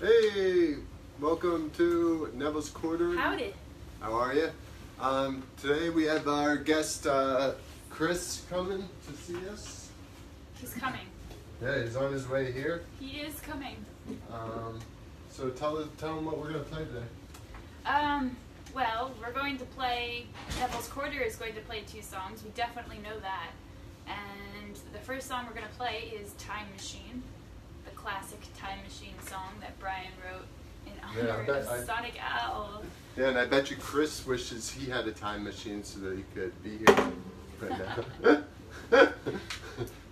Hey, welcome to Neville's Quarter. Howdy. How are you? Um, today we have our guest uh, Chris coming to see us. He's coming. Yeah, he's on his way here. He is coming. Um, so tell tell him what we're gonna play today. Um, well, we're going to play. Neville's Quarter is going to play two songs. We definitely know that. And the first song we're going to play is Time Machine, classic Time Machine song that Brian wrote in Yeah, honor bet of I- Sonic Owl. Yeah, and I bet you Chris wishes he had a time machine so that he could be here right now.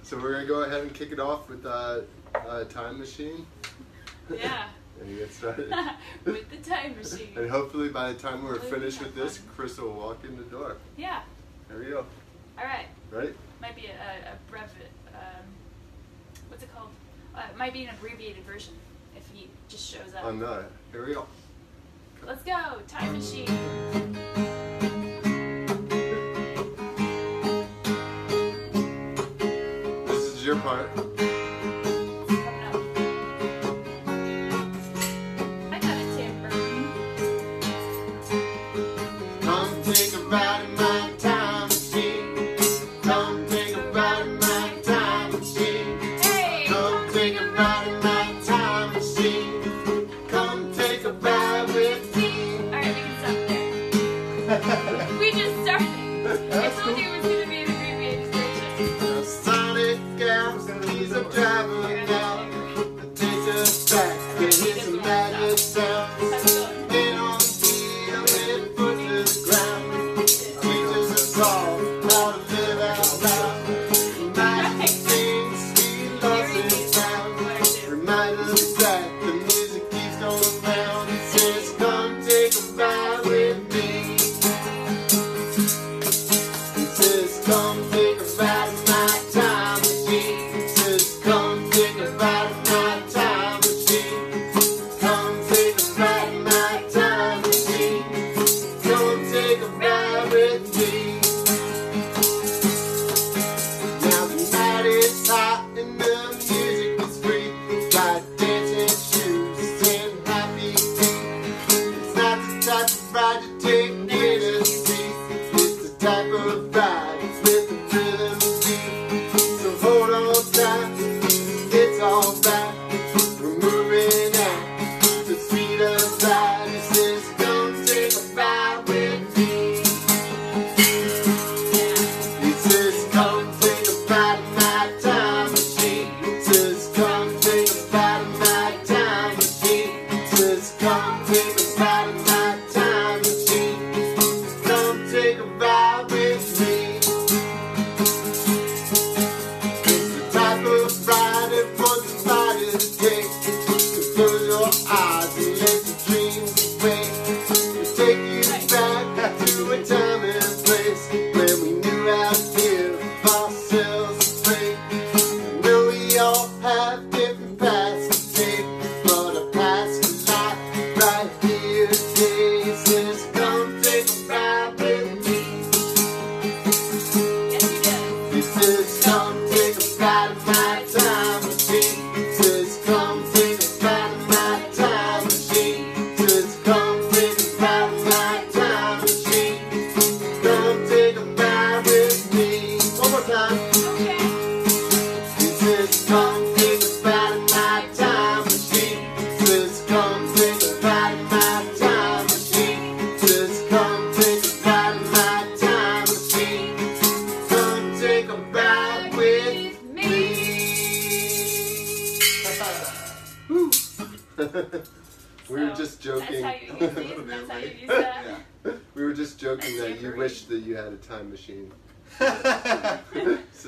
so we're gonna go ahead and kick it off with uh, uh, time machine Yeah, and get started. with the Time Machine. And hopefully by the time we're finished with this. Chris will walk in the door. Yeah, There we go. all right. Right? Might be a, a, a brev. Um, what's it called? Uh, it might be an abbreviated version if he just shows up. On the. Here we go. Let's go, Time Machine. This is your part. It says, come take a ride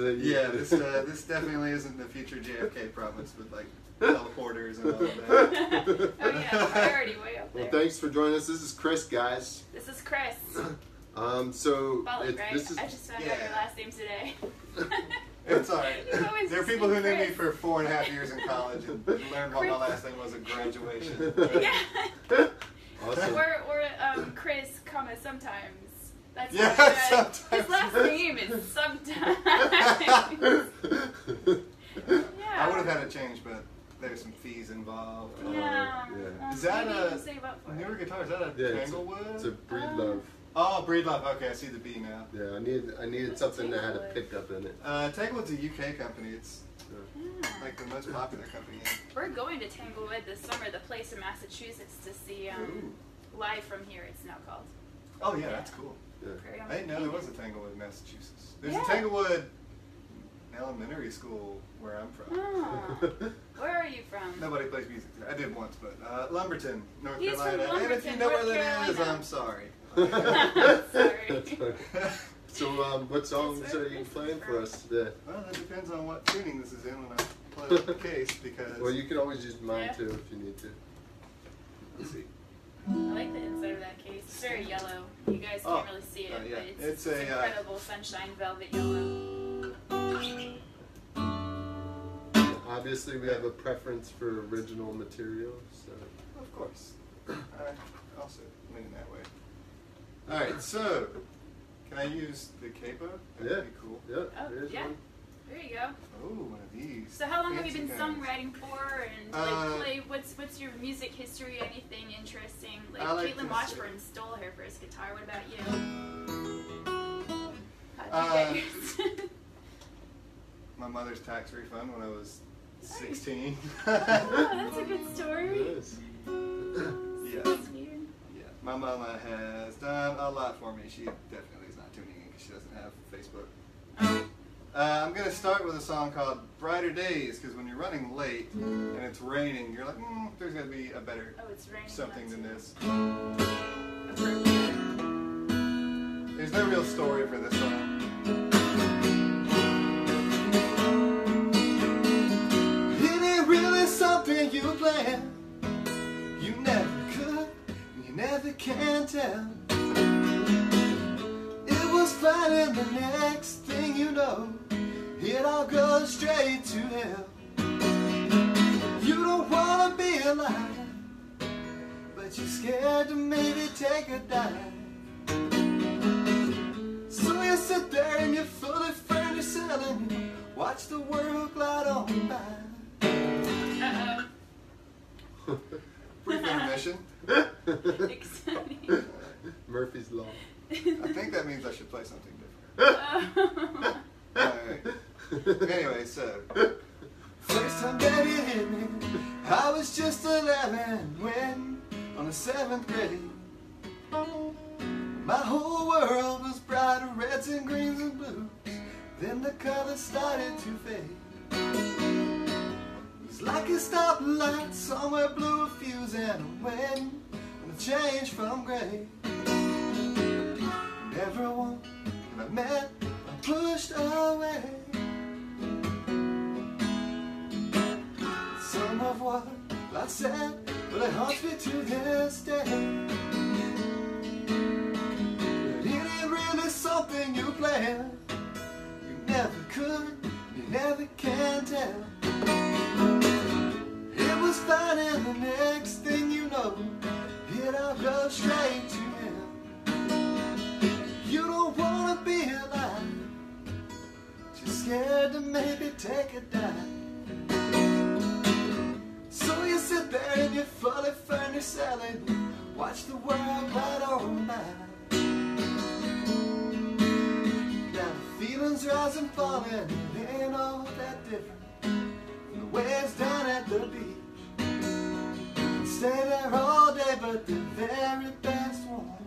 that you yeah, this uh, this definitely isn't the future JFK promise with like teleporters and all of that. Oh yeah, we're already way up there. Well, thanks for joining us. This is Chris, guys. This is Chris. Um, so Follow, it- right? this is I just found out Yeah. your last name today. It's alright. There are people say who knew me for four and a half years in college and learned what my last name was at graduation. yeah. awesome. Or, or um, Chris, comma, sometimes. That's Yeah, how sometimes. His last name is sometimes. yeah. I would have had it changed, but there's some fees involved. Yeah. yeah. Well, Is that a you can save up for Newer guitar, is that a Yeah, it's a, Tanglewood? it's a breed Um. Oh, Breedlove. Okay, I see the B now. Yeah, I needed I needed What's something that had a pickup in it. Uh, Tanglewood's a UK company. It's Yeah. like the most popular company. We're going to Tanglewood this summer, the place in Massachusetts, to see um, Live from Here. It's now called. Oh yeah, that's cool. Yeah. Very I didn't know there was a Tanglewood, in Massachusetts. There's Yeah. a Tanglewood elementary school where I'm from. Oh. Where are you from? Nobody plays music there. I did once, but uh, Lumberton, North He's from Carolina. and if you Lumberton, know North where that is, Carolina. I'm sorry. Sorry. That's funny. So, um, what songs are you playing for us today? well, that depends on what tuning this is in when I play up the case because. Well, you can always use mine Yeah. too if you need to. Let's see. I like the inside of that case. It's very yellow. You guys Oh. can't really see it, Oh, yeah. but it's, It's it's a, uh, incredible sunshine velvet yellow. Obviously, we have a preference for original material, so. Of course. I also lean that way. All right, so can I use the capo? That'd Yeah. be cool. Yep, Oh, yeah. one. There you go. Oh, one of these. So how long have you been guys. songwriting for? And like, Uh, play what's what's your music history? Anything interesting? Like, like Caitlin to Washburn say- stole her first guitar. What about you? How'd Uh, get yours? My mother's tax refund when I was 16. oh, that's a good story. is. yeah. Yeah, my mama has done a lot for me. She definitely is not tuning in because she doesn't have Facebook. Oh, Uh, I'm gonna start with a song called "Brighter Days" because when you're running late and it's raining, you're like, mm, "There's gotta be a better oh, something than this." There's no real story for this song. It ain't really something you plan. You never could, and you never can tell. It was fine, and the next thing you know, it all goes straight to hell. You don't wanna be alive, but you're scared to maybe take a dive. So you sit there and you're fully furnished and you watch the world glide on by. Uh Brief intermission. oh. Exciting. Murphy's Law. I think that means I should play something different. And a change from gray. And everyone that I met, I pushed away. Some of what I said, but it haunts me to this day. But it ain't really something you plan. You never could, you never can tell. It was fine, and the know, goes straight to hell. You don't wanna be alive, just scared to maybe take a dive. So you sit there in your fully furnished you watch the world glide on by. Now the feelings rise and fall and it ain't all that different the waves down at the beach. Stay there all day, but the very best ones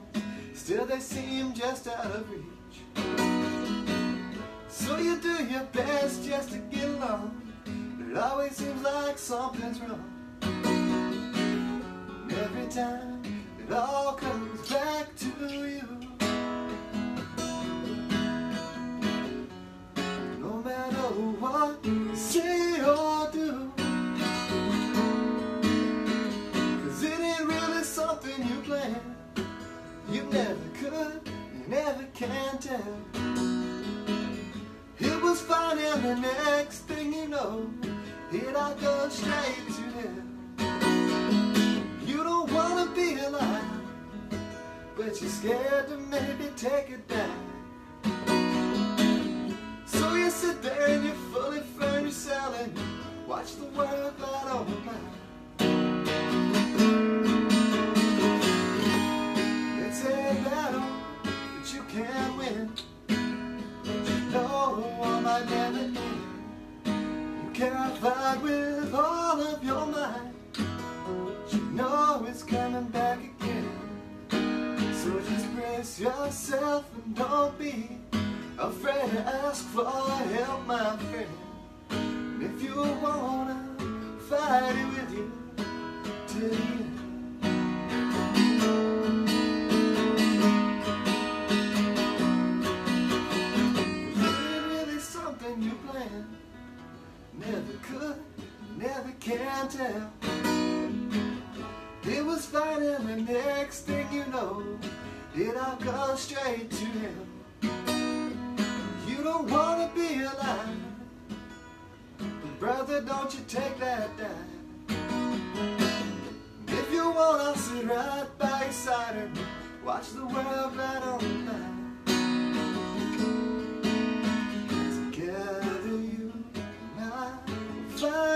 still they seem just out of reach. So you do your best just to get along, but it always seems like something's wrong. And every time it all comes back to you. No matter what something you plan. You never could, you never can tell. It was fine, and the next thing you know, it all goes straight to hell. You don't wanna be alive, but you're scared to maybe take a dive. So you sit there and you're fully furnished can win. But you know the might never end You can't fight with all of your might. But you know it's coming back again. So just brace yourself and don't be Afraid to ask for help, my friend. And if you wanna fight it with you Till you? Never can tell. It was fine and the next thing you know, it all goes straight to hell. You don't wanna be alive, brother, don't you take that dive. If you want, I'll sit right by your side and watch the world right on by. Together you and I will find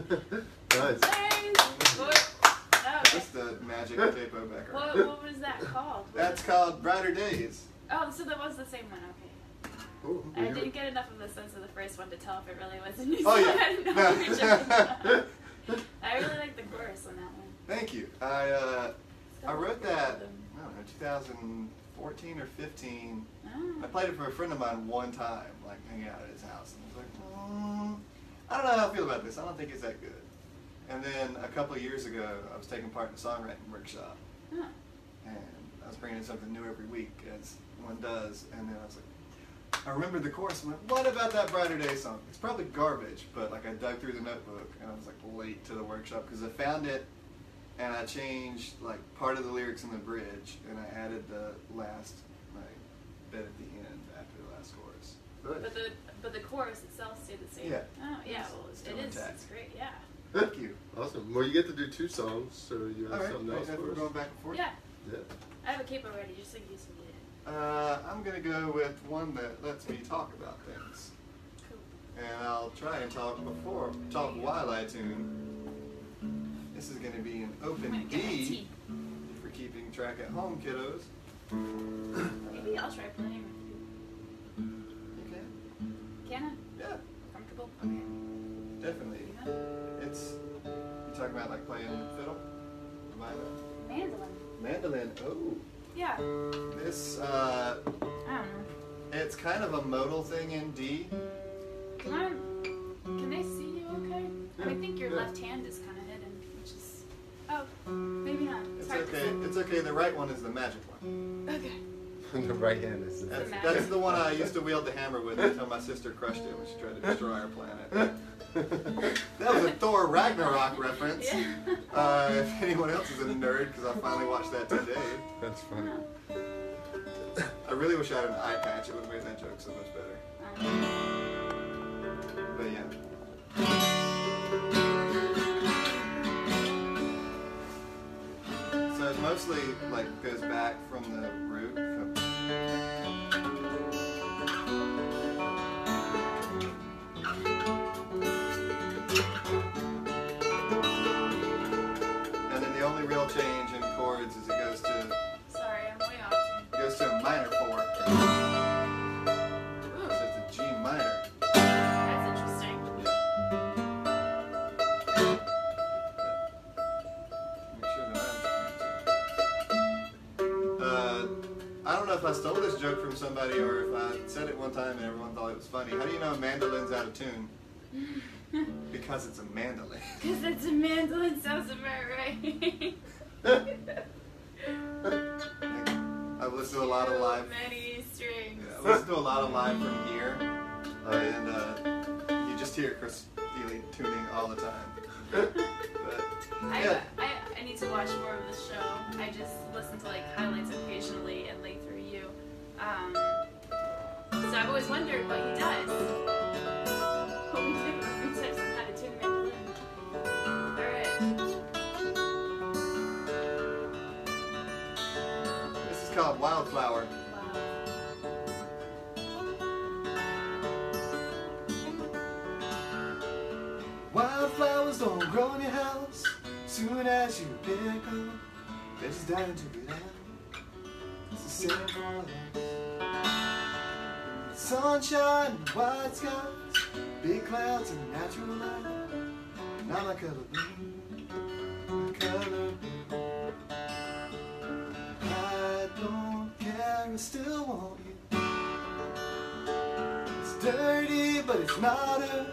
nice. What, oh, That's the magic of Capo Becker. what, what was that called? What That's was- called Brighter Days. Oh, so that was the same one. Okay. Ooh, I didn't get enough of the sense of the first one to tell if it really was a new Oh, song. yeah. I didn't know we were jumping No. I really like the chorus on that one. Thank you. I uh, I wrote that rhythm. I don't know 2014 or 15. I Oh. played it for a friend of mine one time, like hanging out at his house, and I was like, mm, I don't know how I feel about this. I don't think it's that good. And then a couple of years ago, I was taking part in a songwriting workshop, Oh. and I was bringing in something new every week, as one does. And then I was like, I remembered the chorus. and went, what about that Brighter Day song? It's probably garbage, but like I dug through the notebook, and I was like late to the workshop because I found it, and I changed like part of the lyrics in the bridge, and I added the last like bit at the end after the last chorus. Nice. But the but the chorus itself stayed the same. Yeah. Oh yeah. It's Well, still it is. intact. It's great. Yeah. Thank you. Awesome. Well, you get to do two songs, so you have All right, something wait, else if for we're us. going back and forth. Yeah. Yeah. I have a capo ready just in you we need it. Uh, I'm gonna go with one that lets me talk about things. Cool. and I'll try and talk before talk while I tune. This is going to be an I'm open gonna get my D tea. for keeping track at home, kiddos. Maybe I'll try playing Comfortable? Okay. definitely. Yeah. It's you talking about like playing fiddle, Mandolin. mandolin. Oh, Yeah. this uh, I don't know. it's kind of a modal thing in D. Can I? Can they see you? Okay. I think your Yeah. left hand is kind of hidden, which is. Oh, maybe not. It's to okay. It's okay. The right one is the magic one. Okay. The right hand is That's, that's the one I used to wield the hammer with until my sister crushed it when she tried to destroy our planet. That was a Thor Ragnarok reference. Yeah. Uh, if anyone else is a nerd, because I finally watched that today. That's funny. I really wish I had an eye patch. It would have made that joke so much better. But yeah. Mostly like goes back from the root. From, somebody or if I said it one time and everyone thought it was funny. How do you know a mandolin's out of tune? Because it's a mandolin. Because it's a mandolin, sounds about right. I've listened to a lot of live. Many strings. Yeah, I've listened to a lot of live from here, and uh, you just hear Chris Thile tuning all the time. But I, yeah, I, I need to watch more of the show. I just listen to like highlights occasionally and like through. Um, so I've always wondered what he does. What we do when we teach how to tune mandolin. Alright. this is called Wildflower. Wow. Wildflowers don't grow in your house. Soon as you pick them, they just die to get out. The same. Sunshine, white skies, big clouds, and natural light. Now my color blue, color blue. I don't care, I still want you. It's dirty, but it's not earth.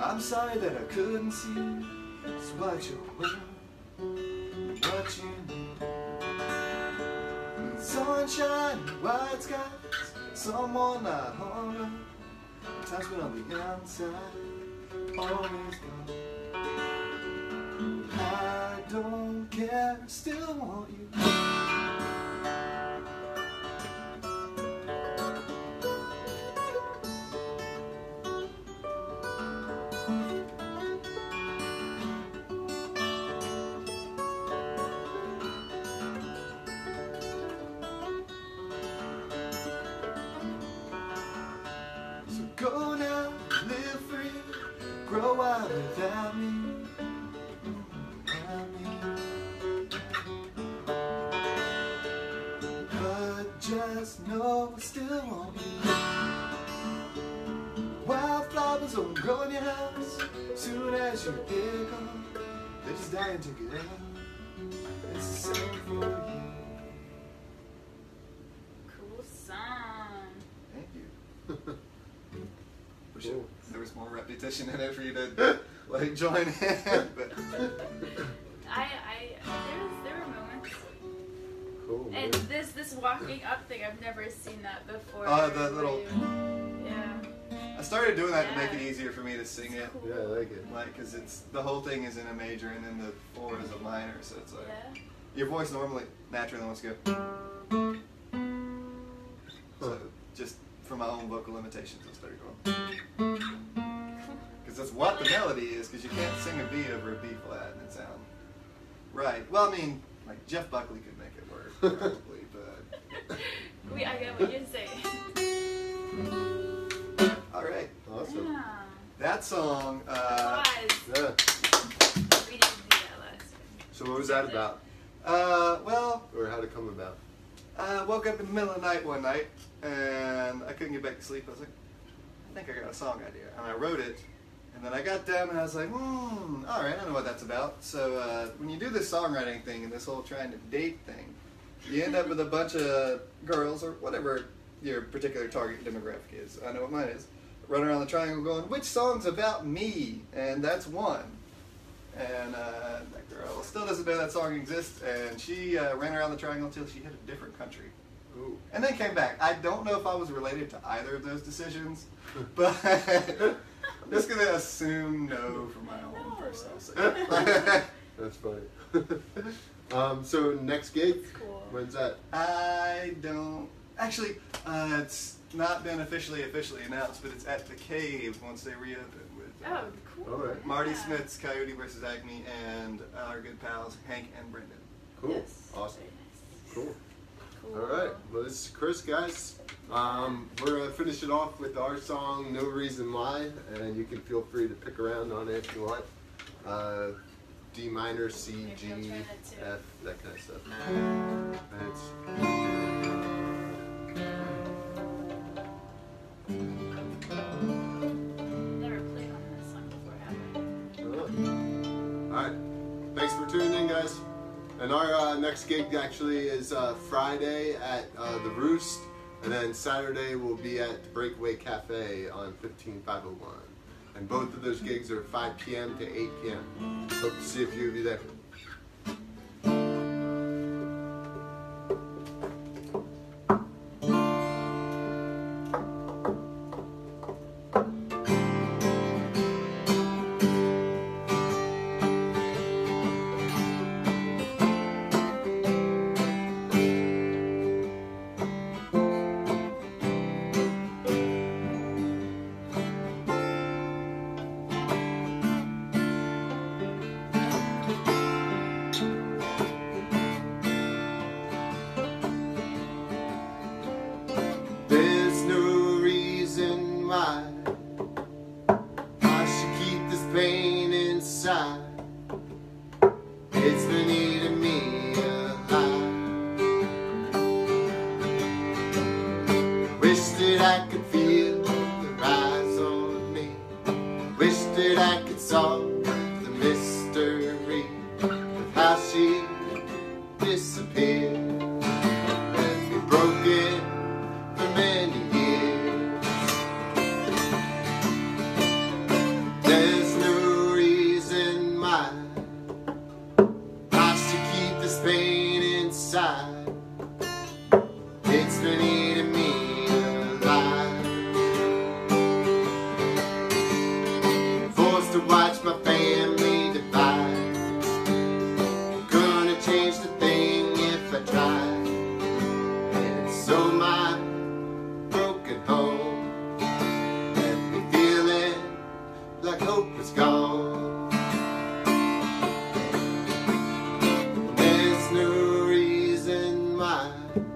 I'm sorry that I couldn't see. It's what you want, what you. Sunshine, white skies, someone not home. Time's been on the outside, always gone. I don't care, still want you. Grow wild without me. Without me. But just know I still want you. Wildflowers won't grow in your house. Soon as you dig them, they're just dying to get out. Wish it- Cool. there was more repetition in it for you to like join in, but I, I, there, was, there were moments. Cool. And man. this, this walking up thing, I've never seen that before. Oh, the where little- Yeah. I started doing that to make it easier for me to sing it. Cool. Yeah, I like it. Like, cause it's the whole thing is in a major and then the four is a minor, so it's like Yeah. your voice normally naturally wants to go. So just for my own vocal limitations, I started going. Because that's what the melody is. Because you can't sing a B over a B flat and it sound right. Well, I mean, like Jeff Buckley could make it work probably, but We, I get what you're saying. all right. Awesome. Yeah. That song. Uh, Yeah. We didn't do that last time. So what was that about, uh, well, or how did it come about? I woke up in the middle of the night one night and I couldn't get back to sleep. I was like, I think I got a song idea. And I wrote it. And then I got down and I was like, hmm, all right, I know what that's about. So uh, when you do this songwriting thing and this whole trying to date thing, you end up with a bunch of girls or whatever your particular target demographic is. I know what mine is. Running around the triangle going, which song's about me? And that's one. And uh, that girl still doesn't know that song exists, and she uh, ran around the triangle until she hit a different country. Ooh. And then came back. I don't know if I was related to either of those decisions, but I'm just gonna assume no for my own No. personal sake. That's funny. um, so next gig, cool. when's that? I don't actually. Uh, it's not been officially officially announced, but it's at the Cave once they reopen with uh, Oh, cool. All right. Marty Yeah. Smith's Coyote versus Acme and our good pals Hank and Brendan. Cool. Yes. Awesome. Very Cool. nice. All right. Well, this is Chris, guys. Um, we're gonna finish it off with our song "No Reason Why," and you can feel free to pick around on it if you want. Uh, D minor, C, Maybe G, I'll try that too. F, that kind of stuff. And And our uh, next gig actually is uh, Friday at uh, the Roost, and then Saturday we'll be at Breakaway Cafe on 15501. And both of those gigs are 5 p.m. to 8 p.m. Hope to see a few of you there. Reason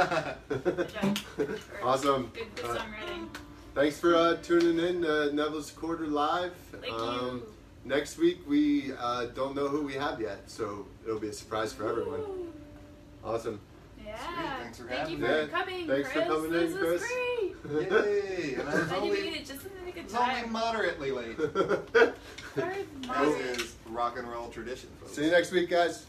awesome. Good, good Uh. Thanks for uh, tuning in to Neville's Quarter Live. Thank Um, you. Next week we uh, don't know who we have yet, so it'll be a surprise for everyone. Awesome. Yeah. Thanks for Thank you having for. Yeah, coming, thanks for coming this in, Chris. great. Yay! And I was I think only, it just in the nick of it's only moderately late. Very As is rock and roll tradition, folks. See you next week, guys.